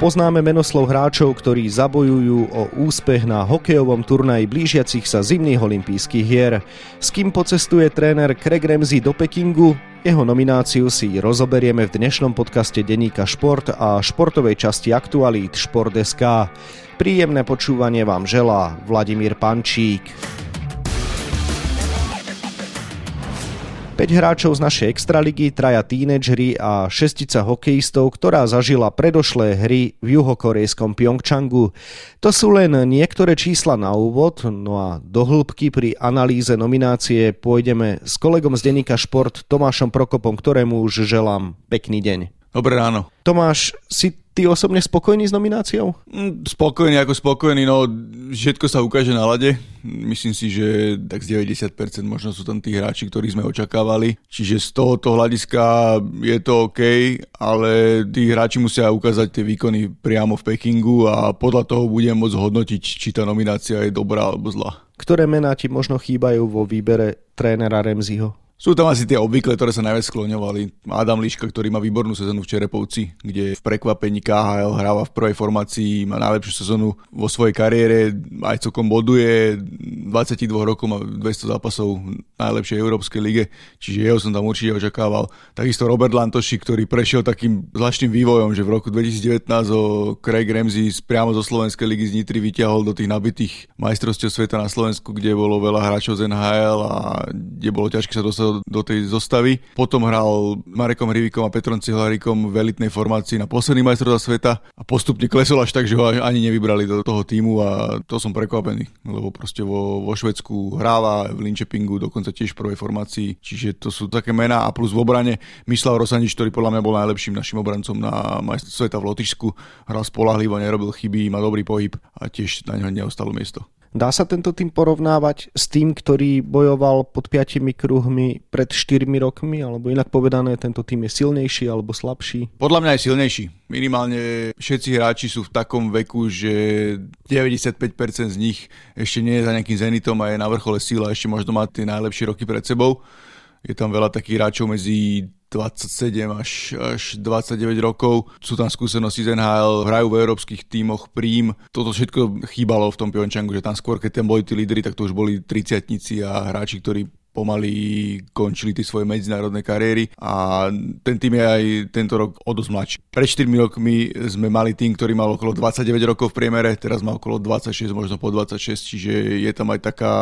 Poznáme menoslov hráčov, ktorí zabojujú o úspech na hokejovom turnaji blížiacich sa zimných olympijských hier. S kým pocestuje tréner Craig Ramsey do Pekingu? Jeho nomináciu si rozoberieme v dnešnom podcaste Deníka Šport a športovej časti Aktualít Šport.sk. Príjemné počúvanie vám želá Vladimír Pančík. 5 hráčov z našej extraligy, traja tínedžeri a šestica hokejistov, ktorá zažila predošlé hry v juhokorejskom Pyeongchangu. To sú len niektoré čísla na úvod, no a do hĺbky pri analýze nominácie pôjdeme s kolegom z denníka Šport Tomášom Prokopom, ktorému už želám pekný deň. Dobré ráno. Tomáš, si ty osobne spokojný s nomináciou? Mm, spokojný ako spokojný, no všetko sa ukáže na lade. Myslím si, že tak z 90% možno sú tam tí hráči, ktorí sme očakávali. Čiže z tohoto hľadiska je to OK, ale tí hráči musia ukázať tie výkony priamo v Pekingu a podľa toho budem môcť hodnotiť, či tá nominácia je dobrá alebo zlá. Ktoré mená ti možno chýbajú vo výbere trénera Remziho? Sú tam asi tie obvykle, ktoré sa najviac skloňovali. Adam Liška, ktorý má výbornú sezónu v Čerepovci, kde v prekvapení KHL hráva v prvej formácii, má najlepšiu sezónu vo svojej kariére, aj celkom boduje, 22 rokov má 200 zápasov v najlepšej európskej lige, čiže jeho som tam určite očakával. Takisto Robert Lantoši, ktorý prešiel takým zvláštnym vývojom, že v roku 2019 ho Craig Ramsey priamo zo Slovenskej ligy z Nitry vyťahol do tých nabitých majstrovstiev sveta na Slovensku, kde bolo veľa hráčov z NHL a kde bolo ťažké sa dostať do tej zostavy. Potom hral Marekom Hrivikom a Petrom Cihlarikom v elitnej formácii na posledný majstrovstvá sveta a postupne klesol až tak, že ho ani nevybrali do toho týmu a to som prekvapený, lebo proste vo, vo Švedsku hráva v Linčepingu, dokonca tiež v prvej formácii, čiže to sú také mená a plus v obrane Mislav Rosanič, ktorý podľa mňa bol najlepším našim obrancom na majstrovstvá sveta v Lotyšsku, hral spolahlivo, nerobil chyby, má dobrý pohyb a tiež na neho neostalo miesto. Dá sa tento tým porovnávať s tým, ktorý bojoval pod piatimi kruhmi pred 4 rokmi, alebo inak povedané, tento tým je silnejší alebo slabší? Podľa mňa je silnejší. Minimálne všetci hráči sú v takom veku, že 95% z nich ešte nie je za nejakým zenitom a je na vrchole síla, ešte možno má tie najlepšie roky pred sebou. Je tam veľa takých hráčov medzi 27 až, až 29 rokov. Sú tam skúsenosti z NHL, hrajú v európskych tímoch prím. Toto všetko chýbalo v tom Pyeongchangu, že tam skôr, keď tam boli tí lídry, tak to už boli 30 a hráči, ktorí pomaly končili tie svoje medzinárodné kariéry a ten tým je aj tento rok o dosť mladší. Pred 4 rokmi sme mali tým, ktorý mal okolo 29 rokov v priemere, teraz má okolo 26, možno po 26, čiže je tam aj taká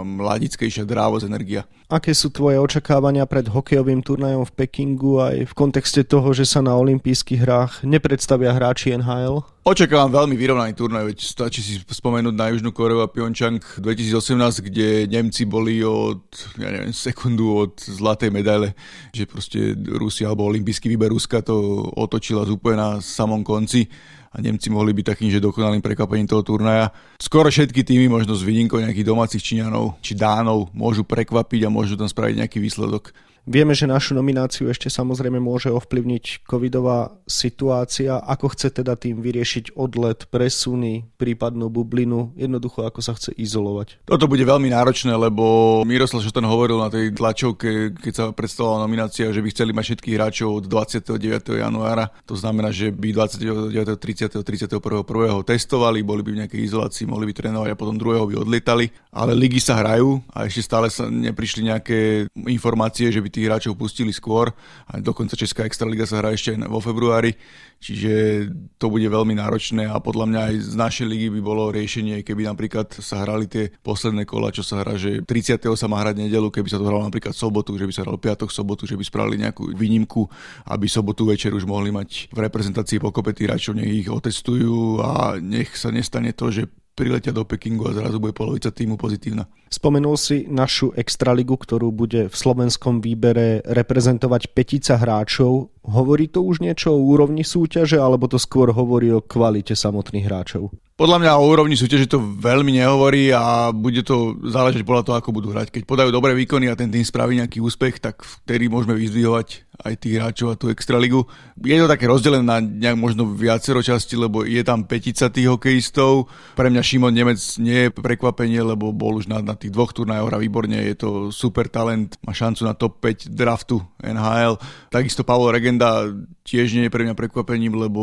mladickejšia drávosť, energia. Aké sú tvoje očakávania pred hokejovým turnajom v Pekingu aj v kontexte toho, že sa na olympijských hrách nepredstavia hráči NHL? Očakávam veľmi vyrovnaný turnaj, veď stačí si spomenúť na Južnú Koreu a Pyeongchang 2018, kde Nemci boli od, ja neviem, sekundu od zlatej medaile, že proste Rusia alebo olimpijský výber Ruska to otočila úplne na samom konci a Nemci mohli byť takým, že dokonalým prekvapením toho turnaja. Skoro všetky týmy, možno s výnimkou nejakých domácich Číňanov či Dánov, môžu prekvapiť a môžu tam spraviť nejaký výsledok. Vieme, že našu nomináciu ešte samozrejme môže ovplyvniť covidová situácia. Ako chce teda tým vyriešiť odlet, presuny, prípadnú bublinu, jednoducho ako sa chce izolovať? Toto bude veľmi náročné, lebo Miroslav Šotan hovoril na tej tlačovke, keď sa predstavovala nominácia, že by chceli mať všetkých hráčov od 29. januára. To znamená, že by 29. 30. 31. 1. testovali, boli by v nejakej izolácii, mohli by trénovať a potom druhého by odlietali. Ale ligy sa hrajú a ešte stále sa neprišli nejaké informácie, že by tých hráčov pustili skôr a dokonca Česká extraliga sa hrá ešte vo februári, čiže to bude veľmi náročné a podľa mňa aj z našej ligy by bolo riešenie, keby napríklad sa hrali tie posledné kola, čo sa hrá, že 30. sa má hrať nedelu, keby sa to hralo napríklad sobotu, že by sa hral piatok, sobotu, že by spravili nejakú výnimku, aby sobotu večer už mohli mať v reprezentácii pokope hráčov, nech ich otestujú a nech sa nestane to, že priletia do Pekingu a zrazu bude polovica týmu pozitívna. Spomenul si našu extraligu, ktorú bude v slovenskom výbere reprezentovať petica hráčov. Hovorí to už niečo o úrovni súťaže, alebo to skôr hovorí o kvalite samotných hráčov? Podľa mňa o úrovni súťaže to veľmi nehovorí a bude to záležať podľa toho, ako budú hrať. Keď podajú dobré výkony a ten tým spraví nejaký úspech, tak vtedy môžeme vyzdvihovať aj tých hráčov a tú extraligu. Je to také rozdelené na nejak možno viacero časti, lebo je tam petica tých hokejistov. Pre mňa Šimon Nemec nie je prekvapenie, lebo bol už na, na tých dvoch turnajoch hrá výborne, je to super talent, má šancu na top 5 draftu NHL. Takisto Pavel Regenda tiež nie je pre mňa prekvapením, lebo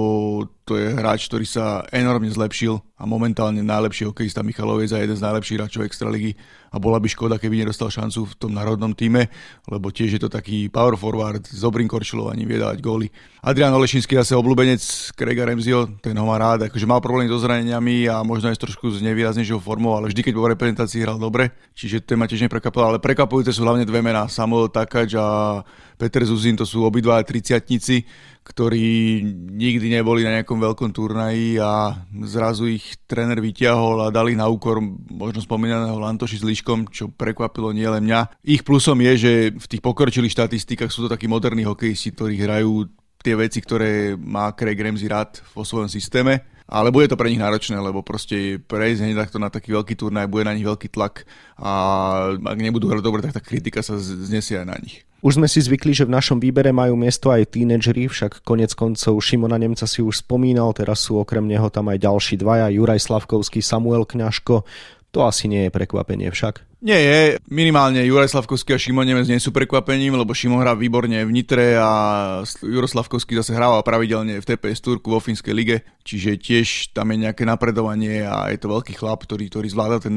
to je hráč, ktorý sa enormne zlepšil a momentálne najlepší hokejista Michalovec a jeden z najlepších hráčov Extraligy a bola by škoda, keby nedostal šancu v tom národnom týme, lebo tiež je to taký power forward s dobrým korčilovaním, vie góly. Adrian Olešinský zase obľúbenec Craiga Remzio, ten ho má rád, akože mal problémy so zraneniami a možno aj trošku s nevýraznejšou formou, ale vždy, keď vo reprezentácii hral dobre, čiže to ma tiež neprekvapilo, ale prekvapujúce sú hlavne dve mená, Samuel Takač a Peter Zuzin, to sú obidva triciatnici, ktorí nikdy neboli na nejakom veľkom turnaji a zrazu ich tréner vyťahol a dali na úkor možno spomínaného Lantoši s Liškom, čo prekvapilo nielen mňa. Ich plusom je, že v tých pokročilých štatistikách sú to takí moderní hokejisti, ktorí hrajú tie veci, ktoré má Craig Ramsey rád vo svojom systéme. Ale bude to pre nich náročné, lebo proste prejsť hneď takto na taký veľký turnaj, bude na nich veľký tlak a ak nebudú hrať dobre, tak tá kritika sa znesie aj na nich. Už sme si zvykli, že v našom výbere majú miesto aj tínedžeri, však konec koncov Šimona Nemca si už spomínal, teraz sú okrem neho tam aj ďalší dvaja, Juraj Slavkovský, Samuel Kňažko. To asi nie je prekvapenie však. Nie je, minimálne Juraj Slavkovský a Šimon Nemec nie sú prekvapením, lebo Šimon hrá výborne v Nitre a Juro Slavkovský zase hrával pravidelne v TPS Turku vo Fínskej lige, čiže tiež tam je nejaké napredovanie a je to veľký chlap, ktorý, ktorý zvláda ten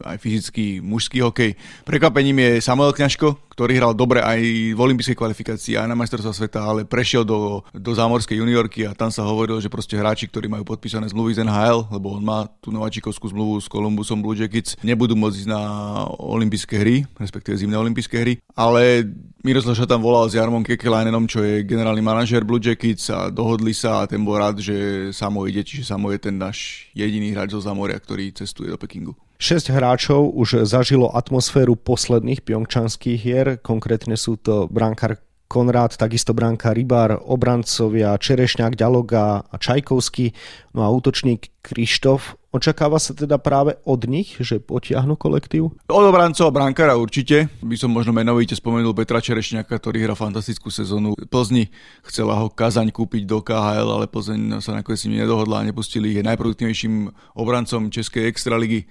aj fyzický mužský hokej. Prekvapením je Samuel Kňažko, ktorý hral dobre aj v olympijskej kvalifikácii, aj na majstrovstvá sveta, ale prešiel do, do zámorskej juniorky a tam sa hovorilo, že proste hráči, ktorí majú podpísané zmluvy z NHL, lebo on má tú nováčikovskú zmluvu s Columbusom Blue Jackets, nebudú môcť ísť na olympijské hry, respektíve zimné olympijské hry, ale Miroslav sa tam volal s Jarmom Kekelainenom, čo je generálny manažer Blue Jackets a dohodli sa a ten bol rád, že Samo ide, čiže Samo je ten náš jediný hráč zo Zamoria, ktorý cestuje do Pekingu. Šesť hráčov už zažilo atmosféru posledných pjongčanských hier, konkrétne sú to brankár Konrád, takisto bránka Rybár, obrancovia Čerešňák, Ďaloga a Čajkovský, no a útočník Krištof. Očakáva sa teda práve od nich, že potiahnu kolektív? Od obrancov a brankára určite. By som možno menovite spomenul Petra Čerešňáka, ktorý hrá fantastickú sezónu Plzni. Chcela ho Kazaň kúpiť do KHL, ale Plzeň sa nakoniec s ním nedohodla a nepustili ich. Najproduktívnejším obrancom Českej extraligy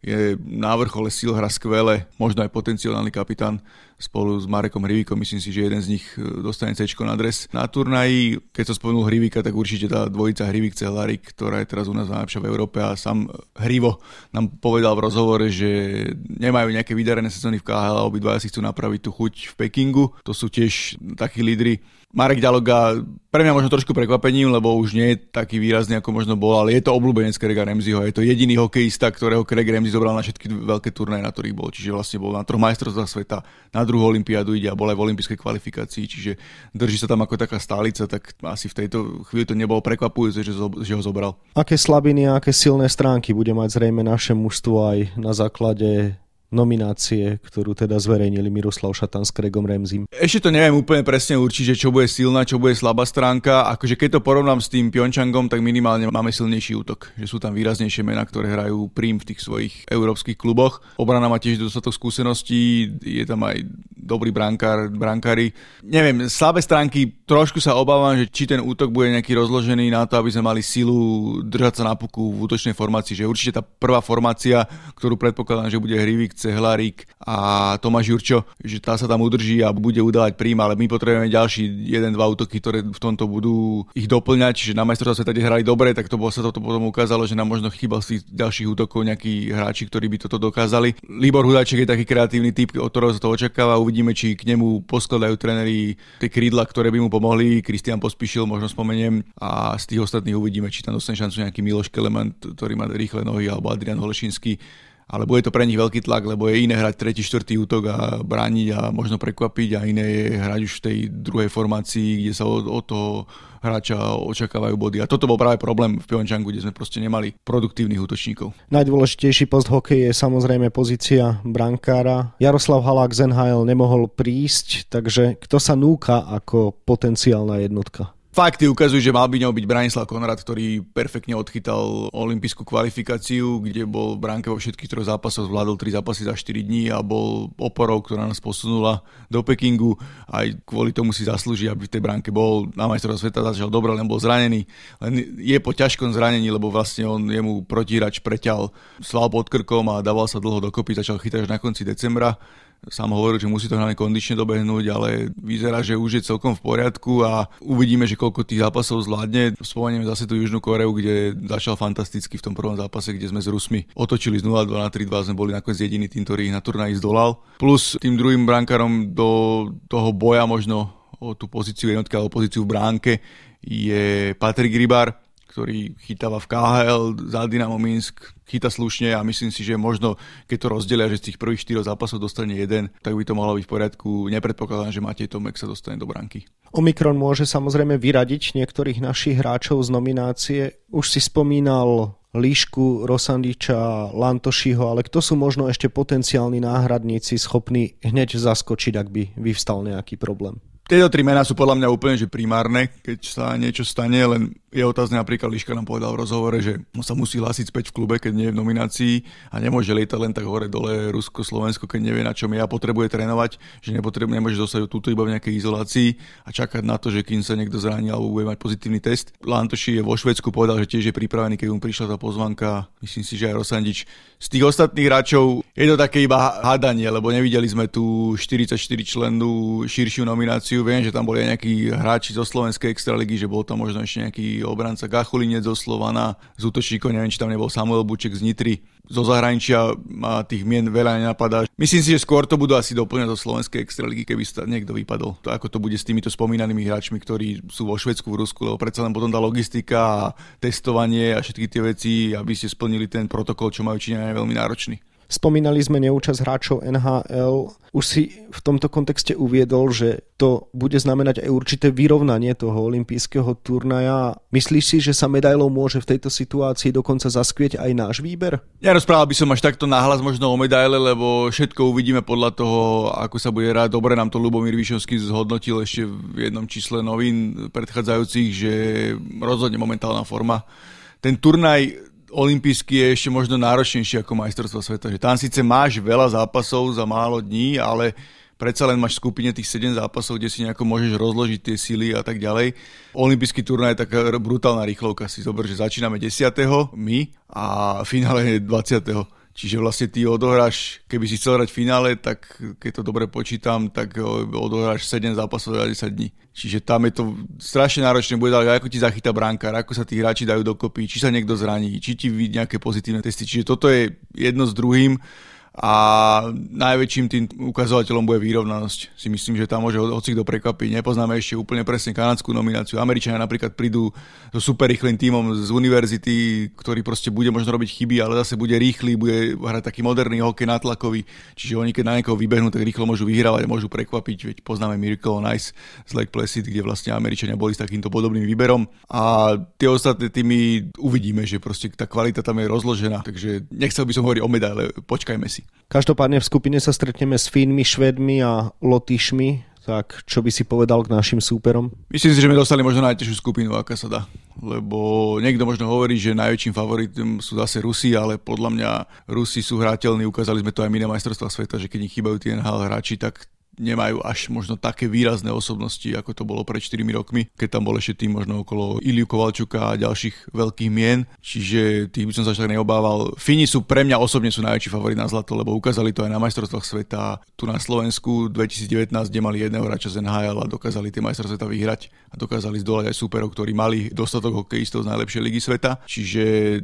je na vrchole síl, hra skvele, možno aj potenciálny kapitán spolu s Marekom Hrivíkom, myslím si, že jeden z nich e, dostane C na dres. Na turnaji, keď som spomenul Hrivíka, tak určite tá dvojica Hrivík Cehlárik, ktorá je teraz u nás najlepšia v Európe a sám Hrivo nám povedal v rozhovore, že nemajú nejaké vydarené sezóny v KHL a obidvaja si chcú napraviť tú chuť v Pekingu. To sú tiež takí lídry, Marek Ďaloga pre mňa možno trošku prekvapením, lebo už nie je taký výrazný, ako možno bol, ale je to obľúbenec Craiga Ramseyho. Je to jediný hokejista, ktorého Craig Ramsey zobral na všetky veľké turnaje, na ktorých bol. Čiže vlastne bol na troch majstrovstvách sveta, na druhú olympiádu ide a bol aj v olympijskej kvalifikácii, čiže drží sa tam ako taká stálica, tak asi v tejto chvíli to nebolo prekvapujúce, že, že ho zobral. Aké slabiny a aké silné stránky bude mať zrejme naše mužstvo aj na základe nominácie, ktorú teda zverejnili Miroslav Šatan s Craigom Remzim. Ešte to neviem úplne presne určiť, čo bude silná, čo bude slabá stránka. Akože keď to porovnám s tým Pyeongchangom, tak minimálne máme silnejší útok. Že sú tam výraznejšie mená, ktoré hrajú prím v tých svojich európskych kluboch. Obrana má tiež dostatok skúseností, je tam aj dobrý brankár, brankári. Neviem, slabé stránky, trošku sa obávam, že či ten útok bude nejaký rozložený na to, aby sme mali silu držať sa na puku v útočnej formácii. Že určite tá prvá formácia, ktorú predpokladám, že bude Hrivik, Cehlarík a Tomáš Jurčo, že tá sa tam udrží a bude udávať príjma, ale my potrebujeme ďalší jeden, dva útoky, ktoré v tomto budú ich doplňať, čiže na majstrovstve sveta, kde hrali dobre, tak to sa toto potom ukázalo, že nám možno chýbal z tých ďalších útokov nejakí hráči, ktorí by toto dokázali. Libor Hudáček je taký kreatívny typ, od ktorého sa to očakáva, uvidíme či k nemu poskladajú tréneri tie krídla, ktoré by mu pomohli. Kristian Pospíšil, možno spomeniem. A z tých ostatných uvidíme, či tam dostane šancu nejaký Miloš Keleman, ktorý má rýchle nohy, alebo Adrian Holešinský ale bude to pre nich veľký tlak, lebo je iné hrať tretí, štvrtý útok a brániť a možno prekvapiť a iné je hrať už v tej druhej formácii, kde sa od, od toho hráča očakávajú body. A toto bol práve problém v Pyeongchangu, kde sme proste nemali produktívnych útočníkov. Najdôležitejší post hokej je samozrejme pozícia brankára. Jaroslav Halák z NHL nemohol prísť, takže kto sa núka ako potenciálna jednotka? Fakty ukazujú, že mal by ňou byť Branislav Konrad, ktorý perfektne odchytal olympijskú kvalifikáciu, kde bol v bránke vo všetkých troch zápasoch, zvládol 3 zápasy za 4 dní a bol oporou, ktorá nás posunula do Pekingu. Aj kvôli tomu si zaslúži, aby v tej bránke bol na majstrovstve sveta začal dobre, len bol zranený. Len je po ťažkom zranení, lebo vlastne on jemu protírač preťal sval pod krkom a dával sa dlho dokopy, začal chytať až na konci decembra Sám hovoril, že musí to hlavne kondične dobehnúť, ale vyzerá, že už je celkom v poriadku a uvidíme, že koľko tých zápasov zvládne. Spomenieme zase tú Južnú Koreu, kde začal fantasticky v tom prvom zápase, kde sme s Rusmi otočili z 0-2 na 3-2, sme boli nakoniec jediný tým, ktorý ich na turnaji zdolal. Plus tým druhým brankárom do toho boja možno o tú pozíciu jednotky alebo pozíciu v bránke je Patrik Rybar, ktorý chytáva v KHL za Dynamo Minsk, chyta slušne a myslím si, že možno keď to rozdelia, že z tých prvých štyroch zápasov dostane jeden, tak by to mohlo byť v poriadku. Nepredpokladám, že Matej Tomek sa dostane do branky. Omikron môže samozrejme vyradiť niektorých našich hráčov z nominácie. Už si spomínal Líšku, Rosandiča, Lantošiho, ale kto sú možno ešte potenciálni náhradníci schopní hneď zaskočiť, ak by vyvstal nejaký problém? Tieto tri mená sú podľa mňa úplne že primárne, keď sa niečo stane, len je otázne, napríklad Liška nám povedal v rozhovore, že sa musí hlásiť späť v klube, keď nie je v nominácii a nemôže lietať len tak hore dole Rusko, Slovensko, keď nevie na čom je a potrebuje trénovať, že nepotrebuje, nemôže zostať túto iba v nejakej izolácii a čakať na to, že kým sa niekto zraní alebo bude mať pozitívny test. Lantoši je vo Švedsku povedal, že tiež je pripravený, keď mu prišla tá pozvanka. Myslím si, že aj Rosandič. Z tých ostatných hráčov je to také iba hádanie, lebo nevideli sme tu 44 členú širšiu nomináciu. Viem, že tam boli aj nejakí hráči zo Slovenskej extraligy, že bol tam možno ešte nejaký obranca Gachulinec zo Slovana, z útočníkov, neviem, či tam nebol Samuel Buček z Nitry, zo zahraničia má tých mien veľa nenapadá. Myslím si, že skôr to budú asi doplňať do slovenskej extraligy, keby sa niekto vypadol. To ako to bude s týmito spomínanými hráčmi, ktorí sú vo Švedsku, v Rusku, lebo predsa len potom tá logistika a testovanie a všetky tie veci, aby ste splnili ten protokol, čo majú Číňania, veľmi náročný. Spomínali sme neúčasť hráčov NHL. Už si v tomto kontexte uviedol, že to bude znamenať aj určité vyrovnanie toho olympijského turnaja. Myslíš si, že sa medailou môže v tejto situácii dokonca zaskvieť aj náš výber? Ja rozprával by som až takto nahlas možno o medaile, lebo všetko uvidíme podľa toho, ako sa bude hrať. Dobre nám to Lubomír Višovský zhodnotil ešte v jednom čísle novín predchádzajúcich, že rozhodne momentálna forma. Ten turnaj olimpijský je ešte možno náročnejší ako majstrovstvo sveta. Že tam síce máš veľa zápasov za málo dní, ale predsa len máš skupine tých 7 zápasov, kde si nejako môžeš rozložiť tie sily a tak ďalej. Olympijský turnaj je taká brutálna rýchlovka. Si zober, že začíname 10. my a finále je 20. Čiže vlastne ty odohráš, keby si chcel hrať v finále, tak keď to dobre počítam, tak odohráš 7 zápasov za 10 dní. Čiže tam je to strašne náročné, bude ale ako ti zachytá brankár, ako sa tí hráči dajú dokopy, či sa niekto zraní, či ti vidí nejaké pozitívne testy. Čiže toto je jedno s druhým a najväčším tým ukazovateľom bude výrovnanosť. Si myslím, že tam môže hoci kto prekvapiť. Nepoznáme ešte úplne presne kanadskú nomináciu. Američania napríklad prídu so super rýchlým tímom z univerzity, ktorý proste bude možno robiť chyby, ale zase bude rýchly, bude hrať taký moderný hokej nátlakový. Čiže oni keď na niekoho vybehnú, tak rýchlo môžu vyhrávať, môžu prekvapiť. Veď poznáme Miracle Nice z Lake Placid, kde vlastne Američania boli s takýmto podobným výberom. A tie ostatné týmy uvidíme, že proste tá kvalita tam je rozložená. Takže nechcel by som hovoriť o medaile, počkajme si. Každopádne v skupine sa stretneme s Fínmi, Švedmi a Lotyšmi, tak čo by si povedal k našim súperom? Myslím si, že sme dostali možno najtežšiu skupinu, aká sa dá. Lebo niekto možno hovorí, že najväčším favoritom sú zase Rusi, ale podľa mňa Rusi sú hrateľní, ukázali sme to aj my na majstrovstvá sveta, že keď ich chýbajú tie NHL hráči, tak nemajú až možno také výrazné osobnosti, ako to bolo pred 4 rokmi, keď tam bol ešte tým možno okolo Iliu Kovalčuka a ďalších veľkých mien, čiže tých by som sa tak neobával. Fini sú pre mňa osobne sú najväčší favorit na zlato, lebo ukázali to aj na majstrovstvách sveta tu na Slovensku 2019, kde mali jedného hráča z NHL a dokázali tie majstrovstvá sveta vyhrať a dokázali zdolať aj superov, ktorí mali dostatok hokejistov z najlepšej ligy sveta. Čiže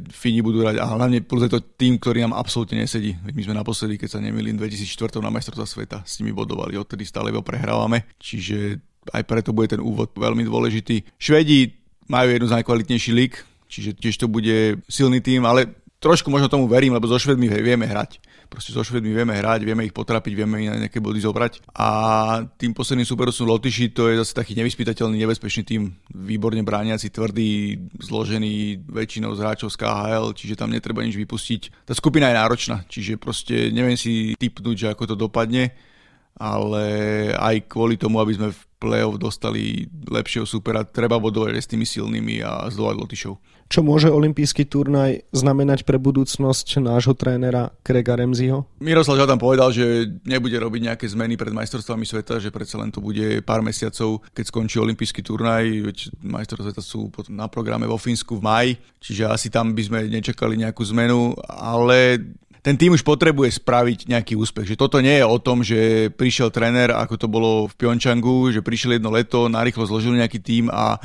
Fini budú hrať a hlavne plus je to tým, ktorý nám absolútne nesedí. My sme naposledy, keď sa nemýlim, 2004 na majstrovstvá sveta s nimi bodovali odtedy stále iba prehrávame, čiže aj preto bude ten úvod veľmi dôležitý. Švedi majú jednu z najkvalitnejších lík, čiže tiež to bude silný tým, ale trošku možno tomu verím, lebo so Švedmi vieme hrať. Proste so Švedmi vieme hrať, vieme ich potrapiť, vieme ich na nejaké body zobrať. A tým posledným superom sú Lotyši, to je zase taký nevyspytateľný, nebezpečný tým, výborne brániaci, tvrdý, zložený väčšinou z hráčov z KHL, čiže tam netreba nič vypustiť. Tá skupina je náročná, čiže proste neviem si typnúť, že ako to dopadne ale aj kvôli tomu, aby sme v play-off dostali lepšieho supera, treba bodovať s tými silnými a zdolať Lotyšov. Čo môže olimpijský turnaj znamenať pre budúcnosť nášho trénera Krega Remziho? Miroslav tam povedal, že nebude robiť nejaké zmeny pred majstrovstvami sveta, že predsa len to bude pár mesiacov, keď skončí olimpijský turnaj, veď majstrovstvá sveta sú na programe vo Fínsku v maji, čiže asi tam by sme nečakali nejakú zmenu, ale ten tým už potrebuje spraviť nejaký úspech. Že toto nie je o tom, že prišiel tréner, ako to bolo v Pyeongchangu, že prišiel jedno leto, narýchlo zložil nejaký tým a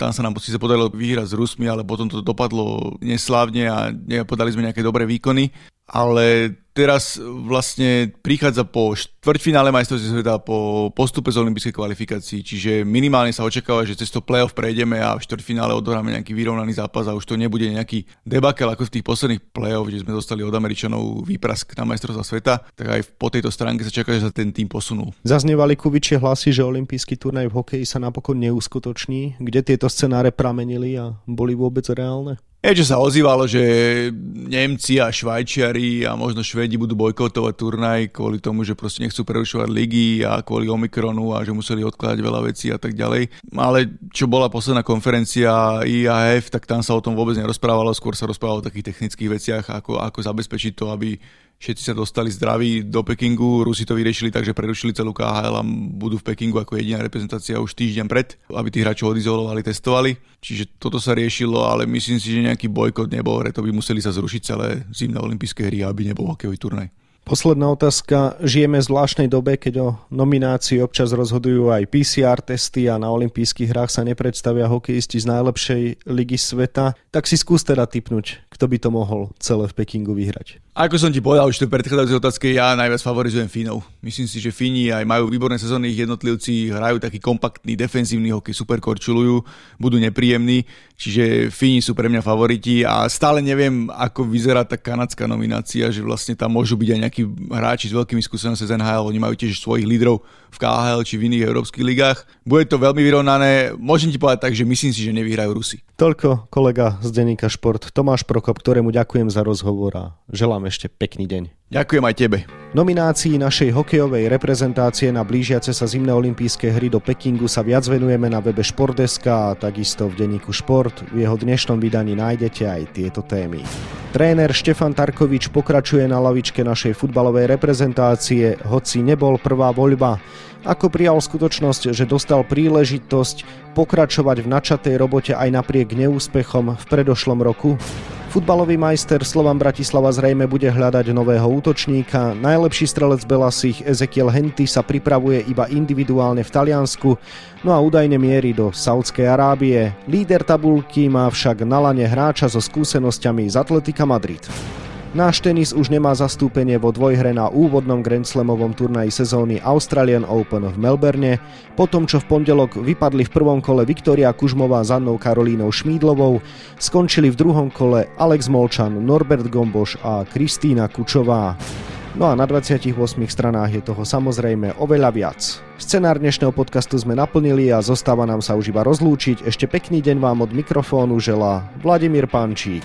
tam sa nám síce podarilo vyhrať s Rusmi, ale potom to dopadlo neslávne a nepodali sme nejaké dobré výkony. Ale teraz vlastne prichádza po štvrťfinále majstrovstve sveta, po postupe z olympijskej kvalifikácii, čiže minimálne sa očakáva, že cez to playoff prejdeme a v štvrťfinále odohráme nejaký vyrovnaný zápas a už to nebude nejaký debakel ako v tých posledných playoff, kde sme dostali od Američanov výprask na majstrovstva sveta, tak aj po tejto stránke sa čaká, že sa ten tým posunul. Zaznievali kuvičie hlasy, že olympijský turnaj v hokeji sa napokon neuskutoční. Kde tieto scenáre pramenili a boli vôbec reálne? Že sa ozývalo, že Nemci a Švajčiari a možno Švedi budú bojkotovať turnaj kvôli tomu, že proste nechcú prerušovať ligy a kvôli Omikronu a že museli odkladať veľa vecí a tak ďalej. Ale čo bola posledná konferencia IAF, tak tam sa o tom vôbec nerozprávalo, skôr sa rozprávalo o takých technických veciach, ako, ako zabezpečiť to, aby všetci sa dostali zdraví do Pekingu, Rusi to vyriešili tak, že prerušili celú KHL a budú v Pekingu ako jediná reprezentácia už týždeň pred, aby tých hráčov odizolovali, testovali. Čiže toto sa riešilo, ale myslím si, že nejaký bojkot nebol, to by museli sa zrušiť celé zimné olympijské hry, aby nebol hokejový turnaj. Posledná otázka. Žijeme v zvláštnej dobe, keď o nominácii občas rozhodujú aj PCR testy a na olympijských hrách sa nepredstavia hokejisti z najlepšej ligy sveta. Tak si skús teda typnúť, kto by to mohol celé v Pekingu vyhrať. Ako som ti povedal už v predchádzajúcej otázke, ja najviac favorizujem Fínov. Myslím si, že Fíni aj majú výborné sezóny, ich jednotlivci hrajú taký kompaktný, defenzívny hokej, super korčulujú, budú nepríjemní, čiže Fíni sú pre mňa favoriti a stále neviem, ako vyzerá tá kanadská nominácia, že vlastne tam môžu byť aj nejakí hráči s veľkými skúsenostiami z NHL, oni majú tiež svojich lídrov v KHL či v iných európskych ligách. Bude to veľmi vyrovnané, môžem ti povedať tak, že myslím si, že nevyhrajú Rusi. Toľko kolega z denníka Šport Tomáš Prokop, ktorému ďakujem za rozhovor a želám ešte pekný deň. Ďakujem aj tebe. Nominácii našej hokejovej reprezentácie na blížiace sa zimné olympijské hry do Pekingu sa viac venujeme na webe Športdeska a takisto v denníku Šport. V jeho dnešnom vydaní nájdete aj tieto témy. Tréner Štefan Tarkovič pokračuje na lavičke našej futbalovej reprezentácie, hoci nebol prvá voľba. Ako prijal skutočnosť, že dostal príležitosť pokračovať v načatej robote aj napriek neúspechom v predošlom roku? Futbalový majster Slovan Bratislava zrejme bude hľadať nového útočníka. Najlepší strelec Belasich Ezekiel Henty sa pripravuje iba individuálne v Taliansku, no a údajne mierí do Saudskej Arábie. Líder tabulky má však na lane hráča so skúsenosťami z Atletika Madrid. Náš tenis už nemá zastúpenie vo dvojhre na úvodnom Grand Slamovom turnaji sezóny Australian Open v Melbourne, po tom, čo v pondelok vypadli v prvom kole Viktoria Kužmová s Annou Karolínou Šmídlovou, skončili v druhom kole Alex Molčan, Norbert Gomboš a Kristýna Kučová. No a na 28 stranách je toho samozrejme oveľa viac. Scenár dnešného podcastu sme naplnili a zostáva nám sa už iba rozlúčiť. Ešte pekný deň vám od mikrofónu želá Vladimír Pančík.